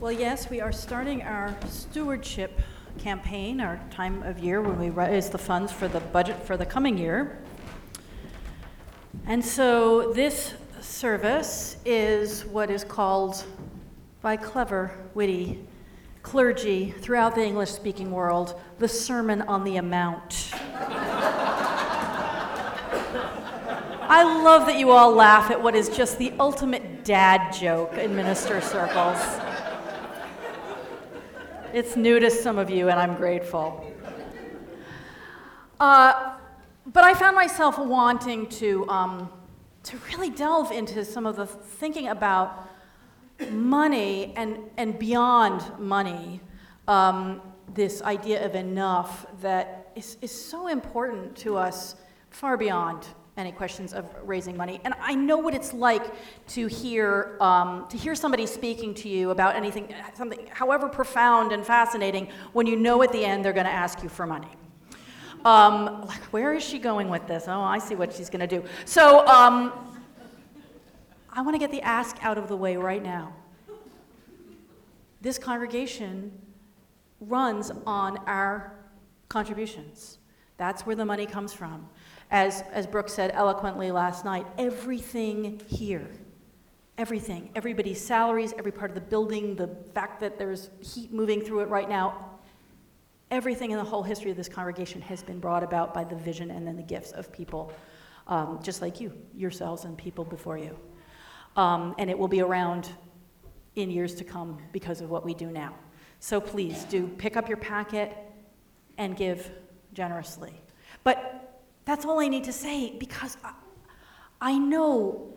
Well, yes, we are starting our stewardship campaign, our time of year when we raise the funds for the budget for the coming year. And so this service is what is called by clever, witty clergy throughout the English speaking world the Sermon on the Amount. I love that you all laugh at what is just the ultimate dad joke in minister circles. It's new to some of you, and I'm grateful. Uh, but I found myself wanting to, um, to really delve into some of the thinking about money and, and beyond money, um, this idea of enough that is, is so important to us far beyond any questions of raising money. And I know what it's like to hear um, to hear somebody speaking to you about anything, something, however profound and fascinating, when you know at the end they're going to ask you for money. Um, like, where is she going with this? Oh, I see what she's going to do. So, um, I want to get the ask out of the way right now. This congregation runs on our contributions. That's where the money comes from as, as Brooke said eloquently last night, everything here, everything, everybody's salaries, every part of the building, the fact that there's heat moving through it right now, everything in the whole history of this congregation has been brought about by the vision and then the gifts of people um, just like you, yourselves, and people before you. Um, and it will be around in years to come because of what we do now. So please do pick up your packet and give generously. But that's all I need to say because I, I know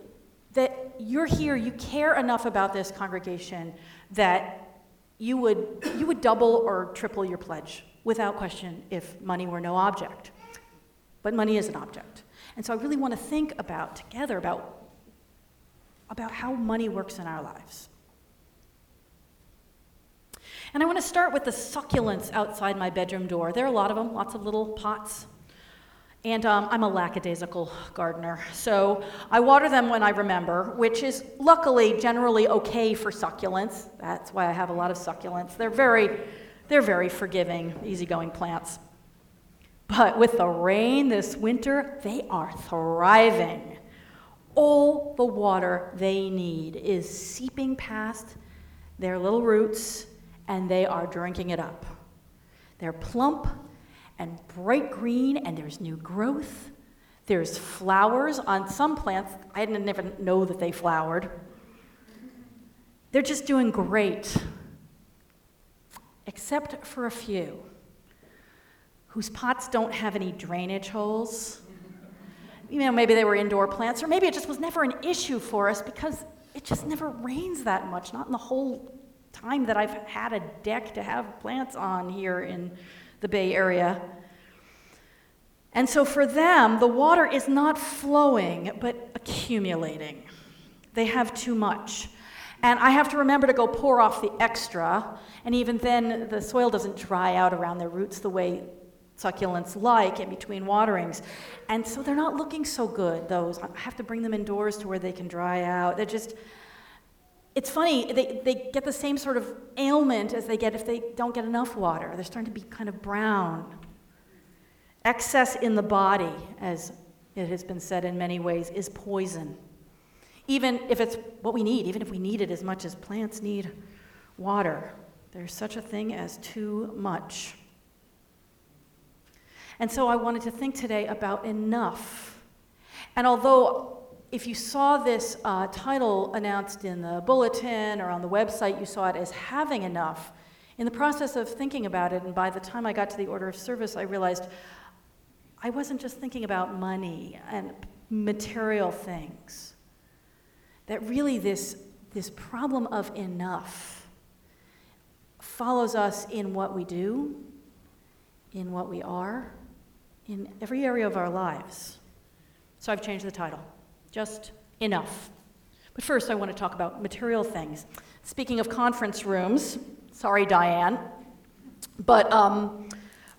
that you're here, you care enough about this congregation that you would, you would double or triple your pledge without question if money were no object. But money is an object. And so I really want to think about together about, about how money works in our lives. And I want to start with the succulents outside my bedroom door. There are a lot of them, lots of little pots. And um, I'm a lackadaisical gardener, so I water them when I remember, which is luckily generally okay for succulents. That's why I have a lot of succulents. They're very, they're very forgiving, easygoing plants. But with the rain this winter, they are thriving. All the water they need is seeping past their little roots, and they are drinking it up. They're plump and bright green, and there's new growth. There's flowers on some plants. I didn't even know that they flowered. They're just doing great, except for a few whose pots don't have any drainage holes. You know, maybe they were indoor plants, or maybe it just was never an issue for us because it just never rains that much, not in the whole time that I've had a deck to have plants on here in the Bay Area. And so for them, the water is not flowing, but accumulating. They have too much. And I have to remember to go pour off the extra. And even then, the soil doesn't dry out around their roots the way succulents like in between waterings. And so they're not looking so good, those. I have to bring them indoors to where they can dry out. They're just, it's funny, they, they get the same sort of ailment as they get if they don't get enough water. They're starting to be kind of brown. Excess in the body, as it has been said in many ways, is poison. Even if it's what we need, even if we need it as much as plants need water, there's such a thing as too much. And so I wanted to think today about enough. And although if you saw this uh, title announced in the bulletin or on the website, you saw it as having enough. In the process of thinking about it, and by the time I got to the order of service, I realized I wasn't just thinking about money and material things. That really, this, this problem of enough follows us in what we do, in what we are, in every area of our lives. So I've changed the title just enough. But first, I want to talk about material things. Speaking of conference rooms, sorry, Diane, but, um,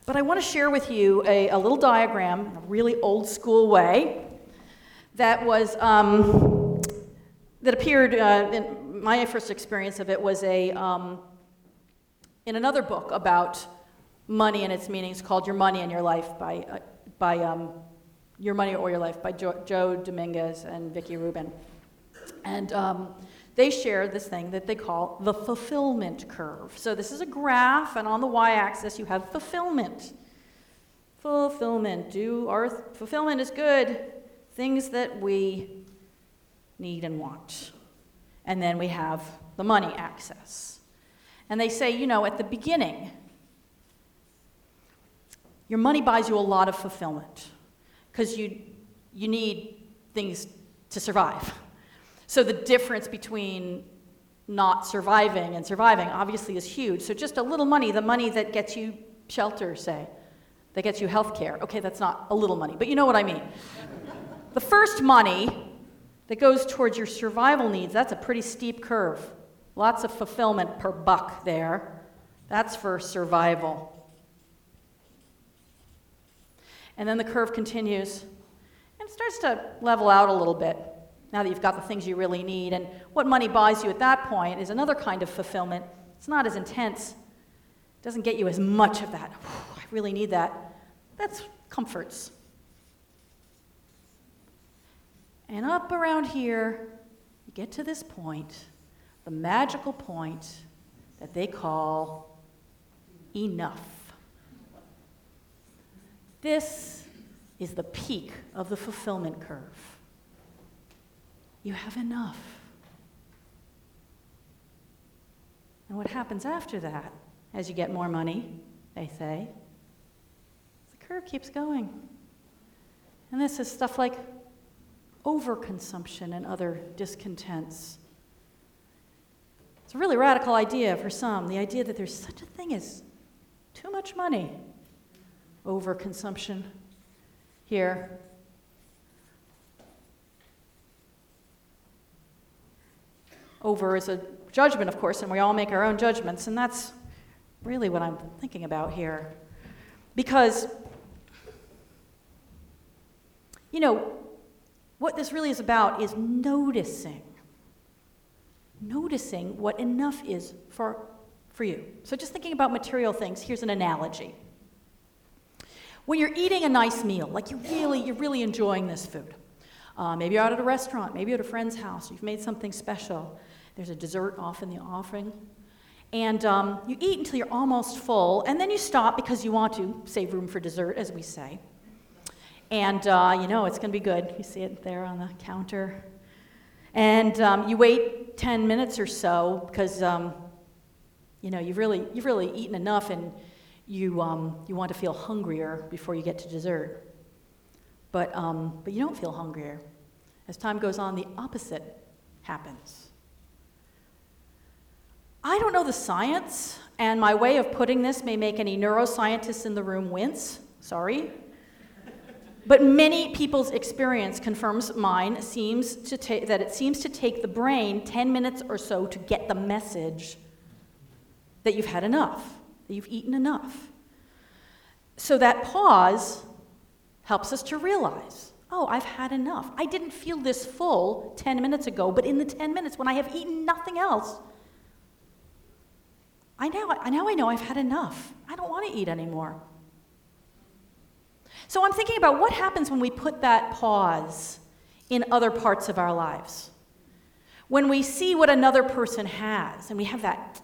but I want to share with you a, a, little diagram a really old school way that was um, that appeared uh, in my first experience of it was a, um, in another book about money and its meanings called Your Money and Your Life by, uh, by um, Your Money or Your Life by jo- Joe Dominguez and Vicki Robin. And um, they share this thing that they call the fulfillment curve. So this is a graph, and on the y-axis you have fulfillment. Fulfillment. Do our fulfillment is good. Things that we need and want. And then we have the money access. And they say, you know, at the beginning, your money buys you a lot of fulfillment because you, you need things to survive. So the difference between not surviving and surviving obviously is huge. So just a little money, the money that gets you shelter, say, that gets you health care. Okay, that's not a little money, but you know what I mean. the first money that goes towards your survival needs, that's a pretty steep curve. Lots of fulfillment per buck there. That's for survival. And then the curve continues and starts to level out a little bit now that you've got the things you really need. And what money buys you at that point is another kind of fulfillment. It's not as intense, it doesn't get you as much of that. I really need that. That's comforts. And up around here, you get to this point, the magical point that they call enough. This is the peak of the fulfillment curve. You have enough. And what happens after that, as you get more money, they say, the curve keeps going. And this is stuff like overconsumption and other discontents. It's a really radical idea for some the idea that there's such a thing as too much money, overconsumption. Here, over is a judgment, of course, and we all make our own judgments, and that's really what I'm thinking about here. Because, you know, what this really is about is noticing. Noticing what enough is for, for you. So, just thinking about material things, here's an analogy. When you're eating a nice meal, like you really, you're really enjoying this food. Uh, maybe you're out at a restaurant, maybe you're at a friend's house, you've made something special. There's a dessert off in the offering. And um, you eat until you're almost full, and then you stop because you want to save room for dessert, as we say. And uh, you know it's going to be good. You see it there on the counter. And um, you wait 10 minutes or so because um, you know you've really, you've really eaten enough and you, um, you want to feel hungrier before you get to dessert. But, um, but you don't feel hungrier. As time goes on, the opposite happens. I don't know the science, and my way of putting this may make any neuroscientists in the room wince. Sorry. But many people's experience confirms mine seems to ta- that it seems to take the brain 10 minutes or so to get the message that you've had enough, you've eaten enough. So that pause helps us to realize oh, I've had enough. I didn't feel this full 10 minutes ago, but in the 10 minutes when I have eaten nothing else, I now, now I know I've had enough. I don't want to eat anymore. So I'm thinking about what happens when we put that pause in other parts of our lives. When we see what another person has and we have that,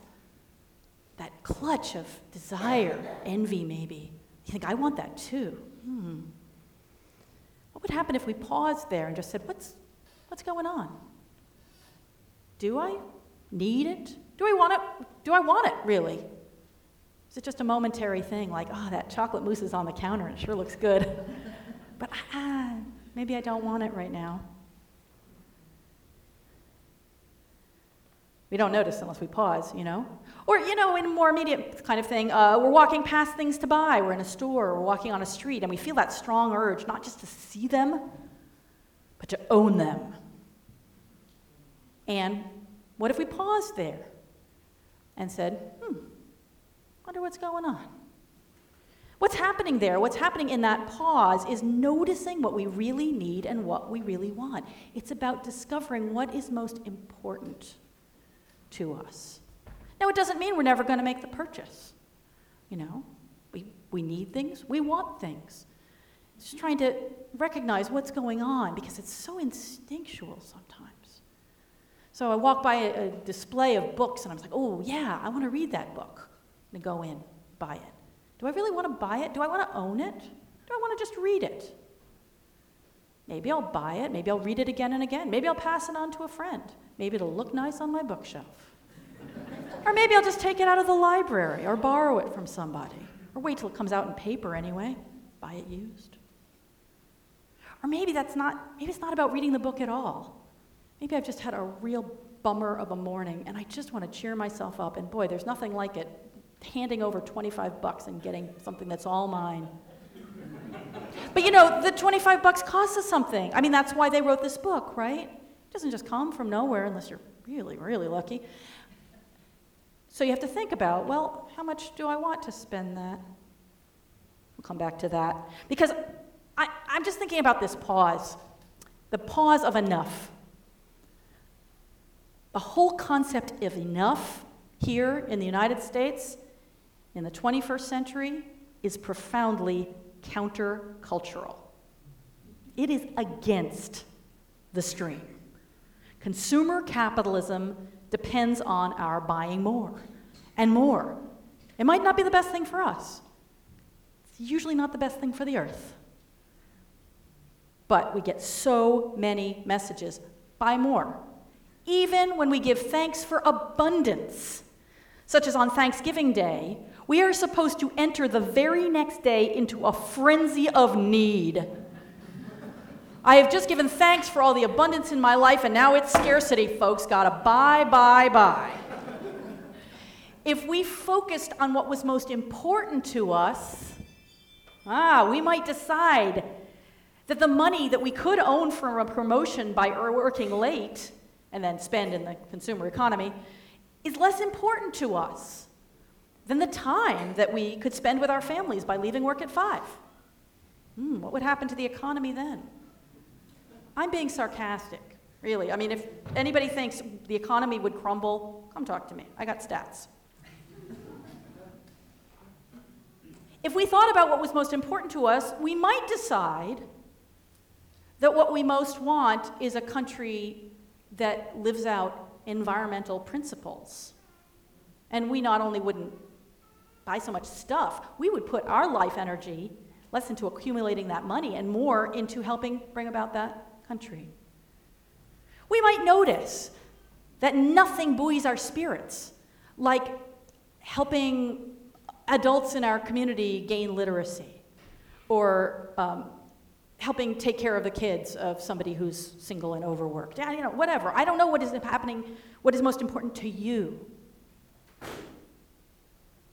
that clutch of desire, envy maybe. You think, I want that too. Hmm. What would happen if we paused there and just said, What's, what's going on? Do I need it? Do I want it? Do I want it really? Is it just a momentary thing like, oh, that chocolate mousse is on the counter and it sure looks good? but ah, maybe I don't want it right now. We don't notice unless we pause, you know? Or, you know, in a more immediate kind of thing, uh, we're walking past things to buy. We're in a store, we're walking on a street, and we feel that strong urge not just to see them, but to own them. And what if we paused there and said, hmm, wonder what's going on? What's happening there, what's happening in that pause, is noticing what we really need and what we really want. It's about discovering what is most important to us. Now, it doesn't mean we're never going to make the purchase. You know, we, we need things, we want things. Just trying to recognize what's going on because it's so instinctual sometimes. So I walk by a, a display of books and I was like, oh, yeah, I want to read that book. And go in, buy it. Do I really want to buy it? Do I want to own it? Do I want to just read it? Maybe I'll buy it. Maybe I'll read it again and again. Maybe I'll pass it on to a friend. Maybe it'll look nice on my bookshelf. or maybe I'll just take it out of the library or borrow it from somebody. Or wait till it comes out in paper anyway, buy it used. Or maybe that's not, maybe it's not about reading the book at all. Maybe I've just had a real bummer of a morning and I just want to cheer myself up. And boy, there's nothing like it handing over 25 bucks and getting something that's all mine. but you know, the 25 bucks costs us something. I mean, that's why they wrote this book, right? It doesn't just come from nowhere unless you're really, really lucky. So you have to think about, well, how much do I want to spend that? We'll come back to that. Because I, I'm just thinking about this pause the pause of enough. The whole concept of enough here in the United States in the 21st century is profoundly countercultural. It is against the stream. Consumer capitalism depends on our buying more and more. It might not be the best thing for us, it's usually not the best thing for the earth. But we get so many messages buy more. Even when we give thanks for abundance, such as on Thanksgiving Day, we are supposed to enter the very next day into a frenzy of need. I have just given thanks for all the abundance in my life, and now it's scarcity, folks. Gotta buy, buy, buy. if we focused on what was most important to us, ah, we might decide that the money that we could own from a promotion by working late and then spend in the consumer economy is less important to us than the time that we could spend with our families by leaving work at five. Hmm, what would happen to the economy then? I'm being sarcastic, really. I mean, if anybody thinks the economy would crumble, come talk to me. I got stats. if we thought about what was most important to us, we might decide that what we most want is a country that lives out environmental principles. And we not only wouldn't buy so much stuff, we would put our life energy less into accumulating that money and more into helping bring about that country. We might notice that nothing buoys our spirits, like helping adults in our community gain literacy or um, helping take care of the kids of somebody who's single and overworked. Yeah, you know, whatever. I don't know what is happening, what is most important to you.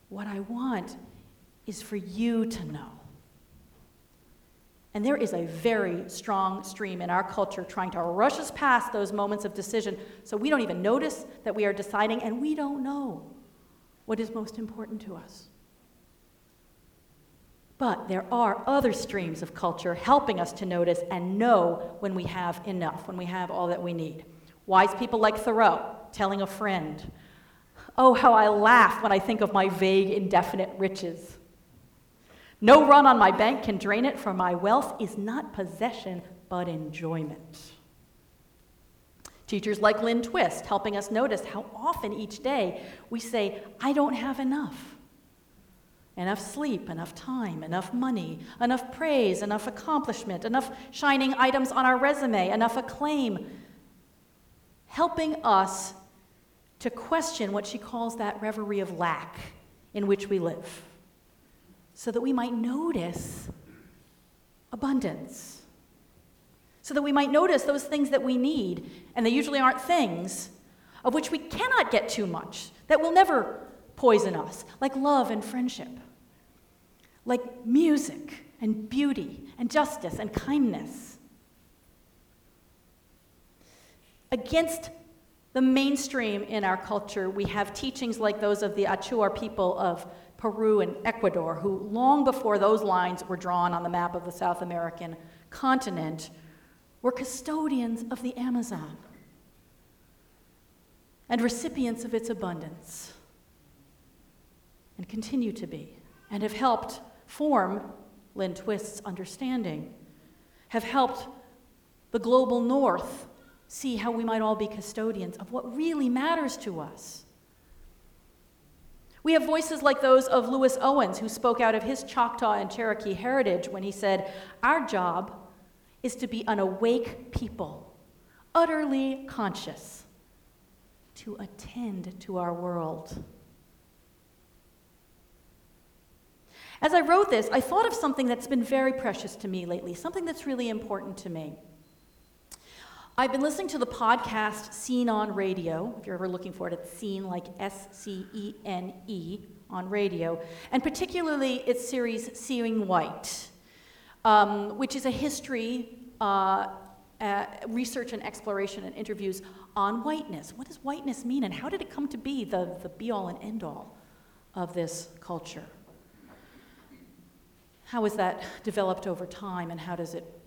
What I want is for you to know. And there is a very strong stream in our culture trying to rush us past those moments of decision so we don't even notice that we are deciding and we don't know what is most important to us. But there are other streams of culture helping us to notice and know when we have enough, when we have all that we need. Wise people like Thoreau telling a friend, Oh, how I laugh when I think of my vague, indefinite riches. No run on my bank can drain it, for my wealth is not possession, but enjoyment. Teachers like Lynn Twist helping us notice how often each day we say, I don't have enough. Enough sleep, enough time, enough money, enough praise, enough accomplishment, enough shining items on our resume, enough acclaim, helping us to question what she calls that reverie of lack in which we live, so that we might notice abundance, so that we might notice those things that we need, and they usually aren't things of which we cannot get too much, that will never poison us, like love and friendship like music and beauty and justice and kindness. Against the mainstream in our culture, we have teachings like those of the Achuar people of Peru and Ecuador, who, long before those lines were drawn on the map of the South American continent, were custodians of the Amazon. and recipients of its abundance, and continue to be, and have helped form Lynn Twist's understanding, have helped the global north see how we might all be custodians of what really matters to us. We have voices like those of Louis Owens, who spoke out of his Choctaw and Cherokee heritage when he said, Our job is to be an awake people, utterly conscious, to attend to our world. As I wrote this, I thought of something that's been very precious to me lately, something that's really important to me. I've been listening to the podcast Scene on Radio. If you're ever looking for it, it's Scene like S C E N E on radio, and particularly its series Seeing White, um, which is a history, uh, uh, research and exploration and interviews on whiteness. What does whiteness mean, and how did it come to be the, the be all and end all of this culture? How has that developed over time, and how does it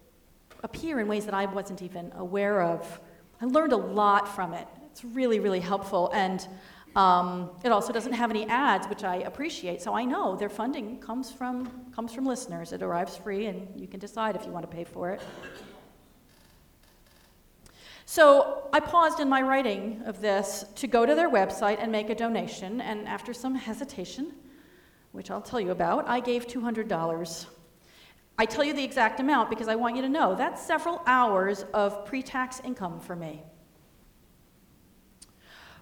appear in ways that I wasn't even aware of. I learned a lot from it. It's really, really helpful. And um, it also doesn't have any ads, which I appreciate. So I know their funding comes from, comes from listeners. It arrives free, and you can decide if you want to pay for it. So I paused in my writing of this to go to their website and make a donation. And after some hesitation, which I'll tell you about, I gave $200 I tell you the exact amount because I want you to know that's several hours of pre tax income for me.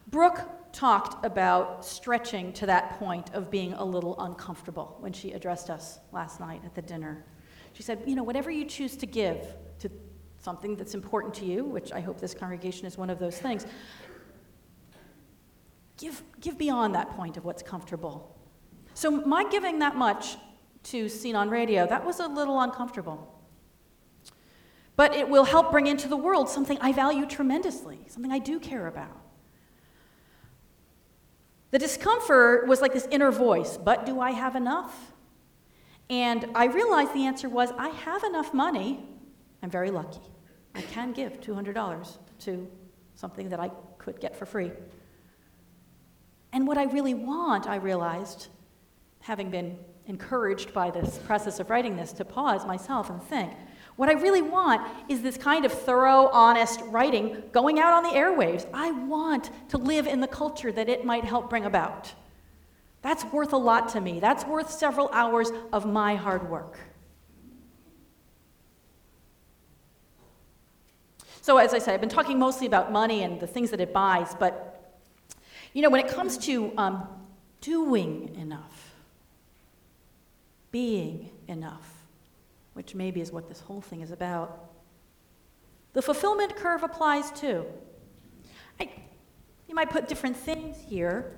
Brooke talked about stretching to that point of being a little uncomfortable when she addressed us last night at the dinner. She said, You know, whatever you choose to give to something that's important to you, which I hope this congregation is one of those things, give, give beyond that point of what's comfortable. So, my giving that much to Scene on Radio, that was a little uncomfortable. But it will help bring into the world something I value tremendously, something I do care about. The discomfort was like this inner voice, but do I have enough? And I realized the answer was I have enough money. I'm very lucky. I can give $200 to something that I could get for free. And what I really want, I realized, having been encouraged by this process of writing this to pause myself and think. What I really want is this kind of thorough, honest writing going out on the airwaves. I want to live in the culture that it might help bring about. That's worth a lot to me. That's worth several hours of my hard work. So, as I said, I've been talking mostly about money and the things that it buys, but you know, when it comes to um, doing enough, being enough, which maybe is what this whole thing is about. The fulfillment curve applies too. I, you might put different things here,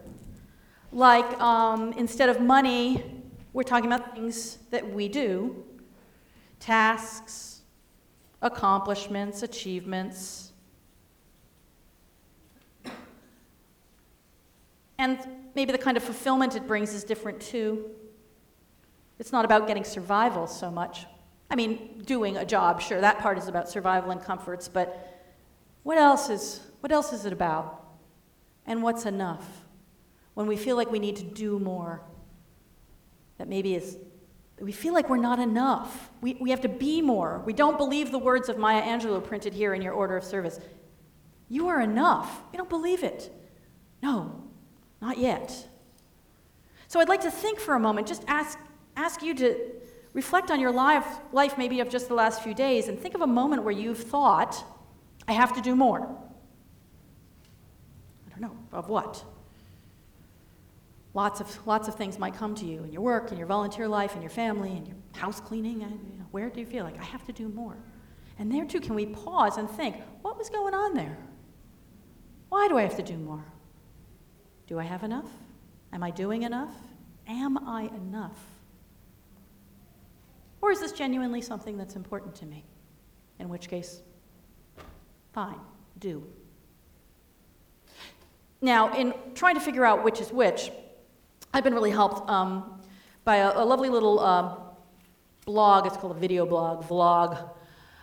like um, instead of money, we're talking about things that we do tasks, accomplishments, achievements. And maybe the kind of fulfillment it brings is different too. It's not about getting survival so much. I mean, doing a job, sure, that part is about survival and comforts, but what else is, what else is it about? And what's enough? When we feel like we need to do more, that maybe is, we feel like we're not enough. We, we have to be more. We don't believe the words of Maya Angelou printed here in your order of service. You are enough. You don't believe it. No, not yet. So I'd like to think for a moment, just ask ask you to reflect on your life, life maybe of just the last few days and think of a moment where you've thought, I have to do more. I don't know, of what? Lots of, lots of things might come to you in your work, in your volunteer life, in your family, in your house cleaning. And, you know, where do you feel like I have to do more? And there too, can we pause and think, what was going on there? Why do I have to do more? Do I have enough? Am I doing enough? Am I enough? Or is this genuinely something that's important to me? In which case, fine, do. Now, in trying to figure out which is which, I've been really helped um, by a, a, lovely little uh, blog. It's called a video blog, vlog,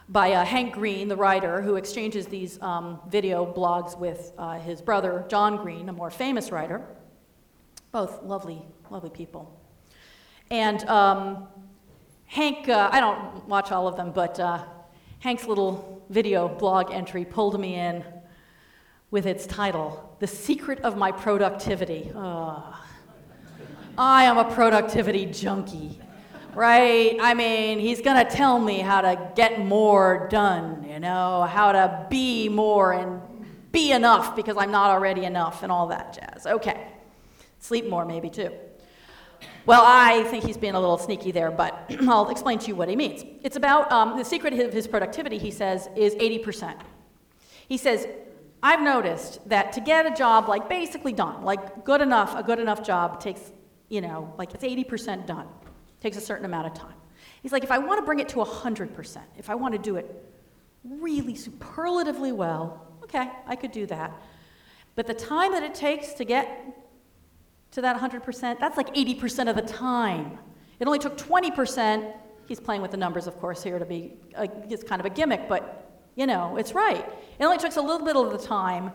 by uh, Hank Green, the writer, who exchanges these um, video blogs with uh, his brother, John Green, a more famous writer. Both lovely, lovely people. And um, Hank, uh, I don't watch all of them, but uh, Hank's little video blog entry pulled me in with its title, The Secret of My Productivity. Oh, I am a productivity junkie right? I mean, he's to tell me how to get more done, you know, how to be more and be enough because I'm not already enough and all that jazz. Okay. Sleep more, maybe too. Well, I think he's being a little sneaky there, but I'll explain to you what he means. It's about um, the secret of his productivity, he says, is 80%. He says, I've noticed that to get a job like basically done, like good enough, a good enough job takes, you know, like it's 80% done takes a certain amount of time. He's like, if I want to bring it to 100%, if I want to do it really superlatively well, okay, I could do that. But the time that it takes to get to that 100%, that's like 80% of the time. It only took 20%. He's playing with the numbers, of course, here to be, a, it's kind of a gimmick, but you know, it's right. It only takes a little bit of the time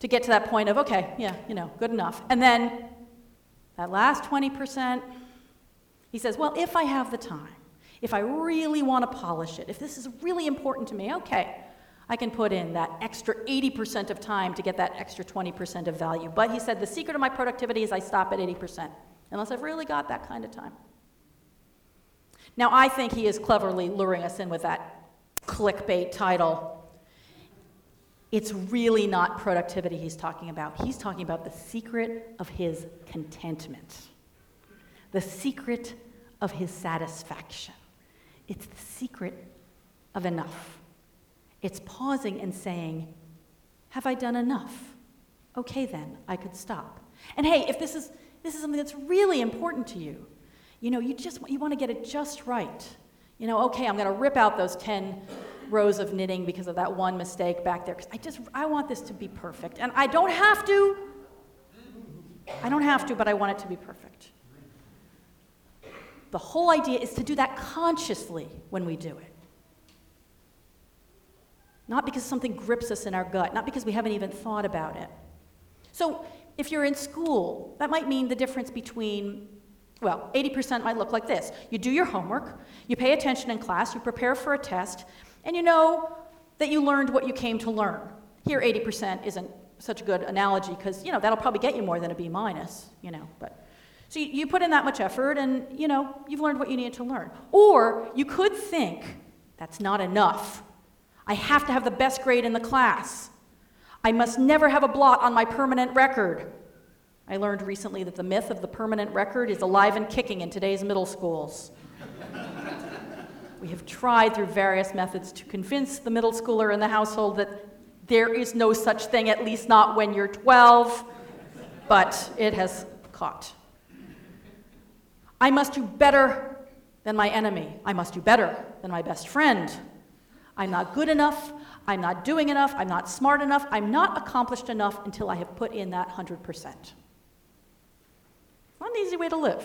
to get to that point of, okay, yeah, you know, good enough. And then that last 20%, he says, Well, if I have the time, if I really want to polish it, if this is really important to me, okay, I can put in that extra 80% of time to get that extra 20% of value. But he said, The secret of my productivity is I stop at 80%, unless I've really got that kind of time. Now, I think he is cleverly luring us in with that clickbait title. It's really not productivity he's talking about. He's talking about the secret of his contentment, the secret of his satisfaction. It's the secret of enough. It's pausing and saying, Have I done enough? Okay, then, I could stop. And hey, if this is, this is something that's really important to you, you know, you just you want to get it just right. You know, okay, I'm going to rip out those 10 rows of knitting because of that one mistake back there because I just I want this to be perfect. And I don't have to. I don't have to, but I want it to be perfect. The whole idea is to do that consciously when we do it. Not because something grips us in our gut, not because we haven't even thought about it. So, if you're in school, that might mean the difference between, well, 80% might look like this. You do your homework, you pay attention in class, you prepare for a test, and you know that you learned what you came to learn. Here, 80% isn't such a good analogy because, you know, that'll probably get you more than a B minus, you know, but so you, put in that much effort and, you know, you've learned what you needed to learn. Or you could think, that's not enough. I have to have the best grade in the class. I must never have a blot on my permanent record. I learned recently that the myth of the permanent record is alive and kicking in today's middle schools. we have tried through various methods to convince the middle schooler in the household that there is no such thing, at least not when you're 12, but it has caught. I must do better than my enemy. I must do better than my best friend. I'm not good enough. I'm not doing enough. I'm not smart enough. I'm not accomplished enough until I have put in that 100%. Not an easy way to live.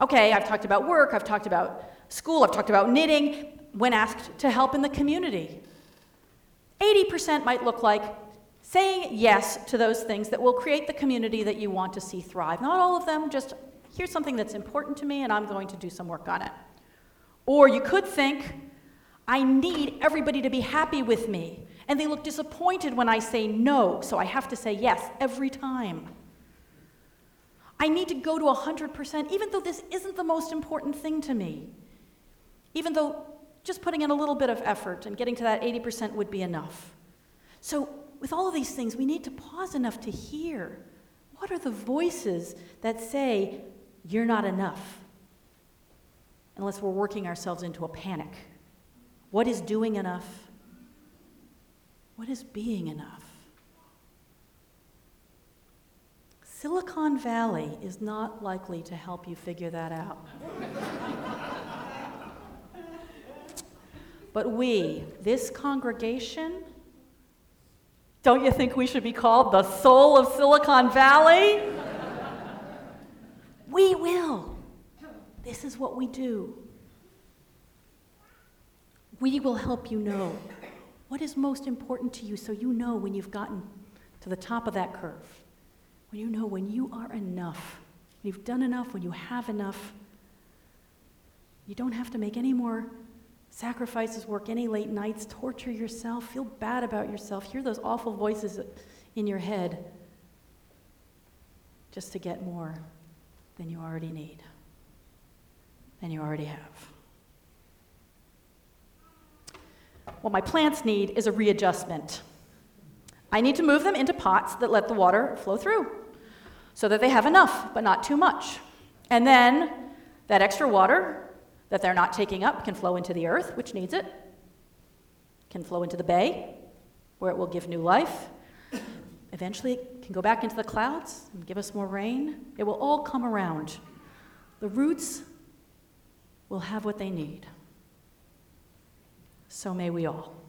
Okay, I've talked about work, I've talked about school, I've talked about knitting when asked to help in the community. 80% might look like saying yes to those things that will create the community that you want to see thrive. Not all of them, just here's something that's important to me and I'm going to do some work on it. Or you could think, I need everybody to be happy with me, and they look disappointed when I say no, so I have to say yes every time. I need to go to 100%, even though this isn't the most important thing to me. Even though just putting in a little bit of effort and getting to that 80% would be enough. So with all of these things, we need to pause enough to hear what are the voices that say, you're not enough, unless we're working ourselves into a panic. What is doing enough? What is being enough? Silicon Valley is not likely to help you figure that out. but we, this congregation, don't you think we should be called the soul of Silicon Valley? we will. This is what we do. We will help you know what is most important to you so you know when you've gotten to the top of that curve, when you know when you are enough, when you've done enough, when you have enough. You don't have to make any more sacrifices, work any late nights, torture yourself, feel bad about yourself, hear those awful voices in your head just to get more than you already need, than you already have. What my plants need is a readjustment. I need to move them into pots that let the water flow through so that they have enough, but not too much. And then that extra water that they're not taking up can flow into the earth, which needs it, can flow into the bay, where it will give new life. Eventually, it can go back into the clouds and give us more rain. It will all come around. The roots will have what they need. So may we all.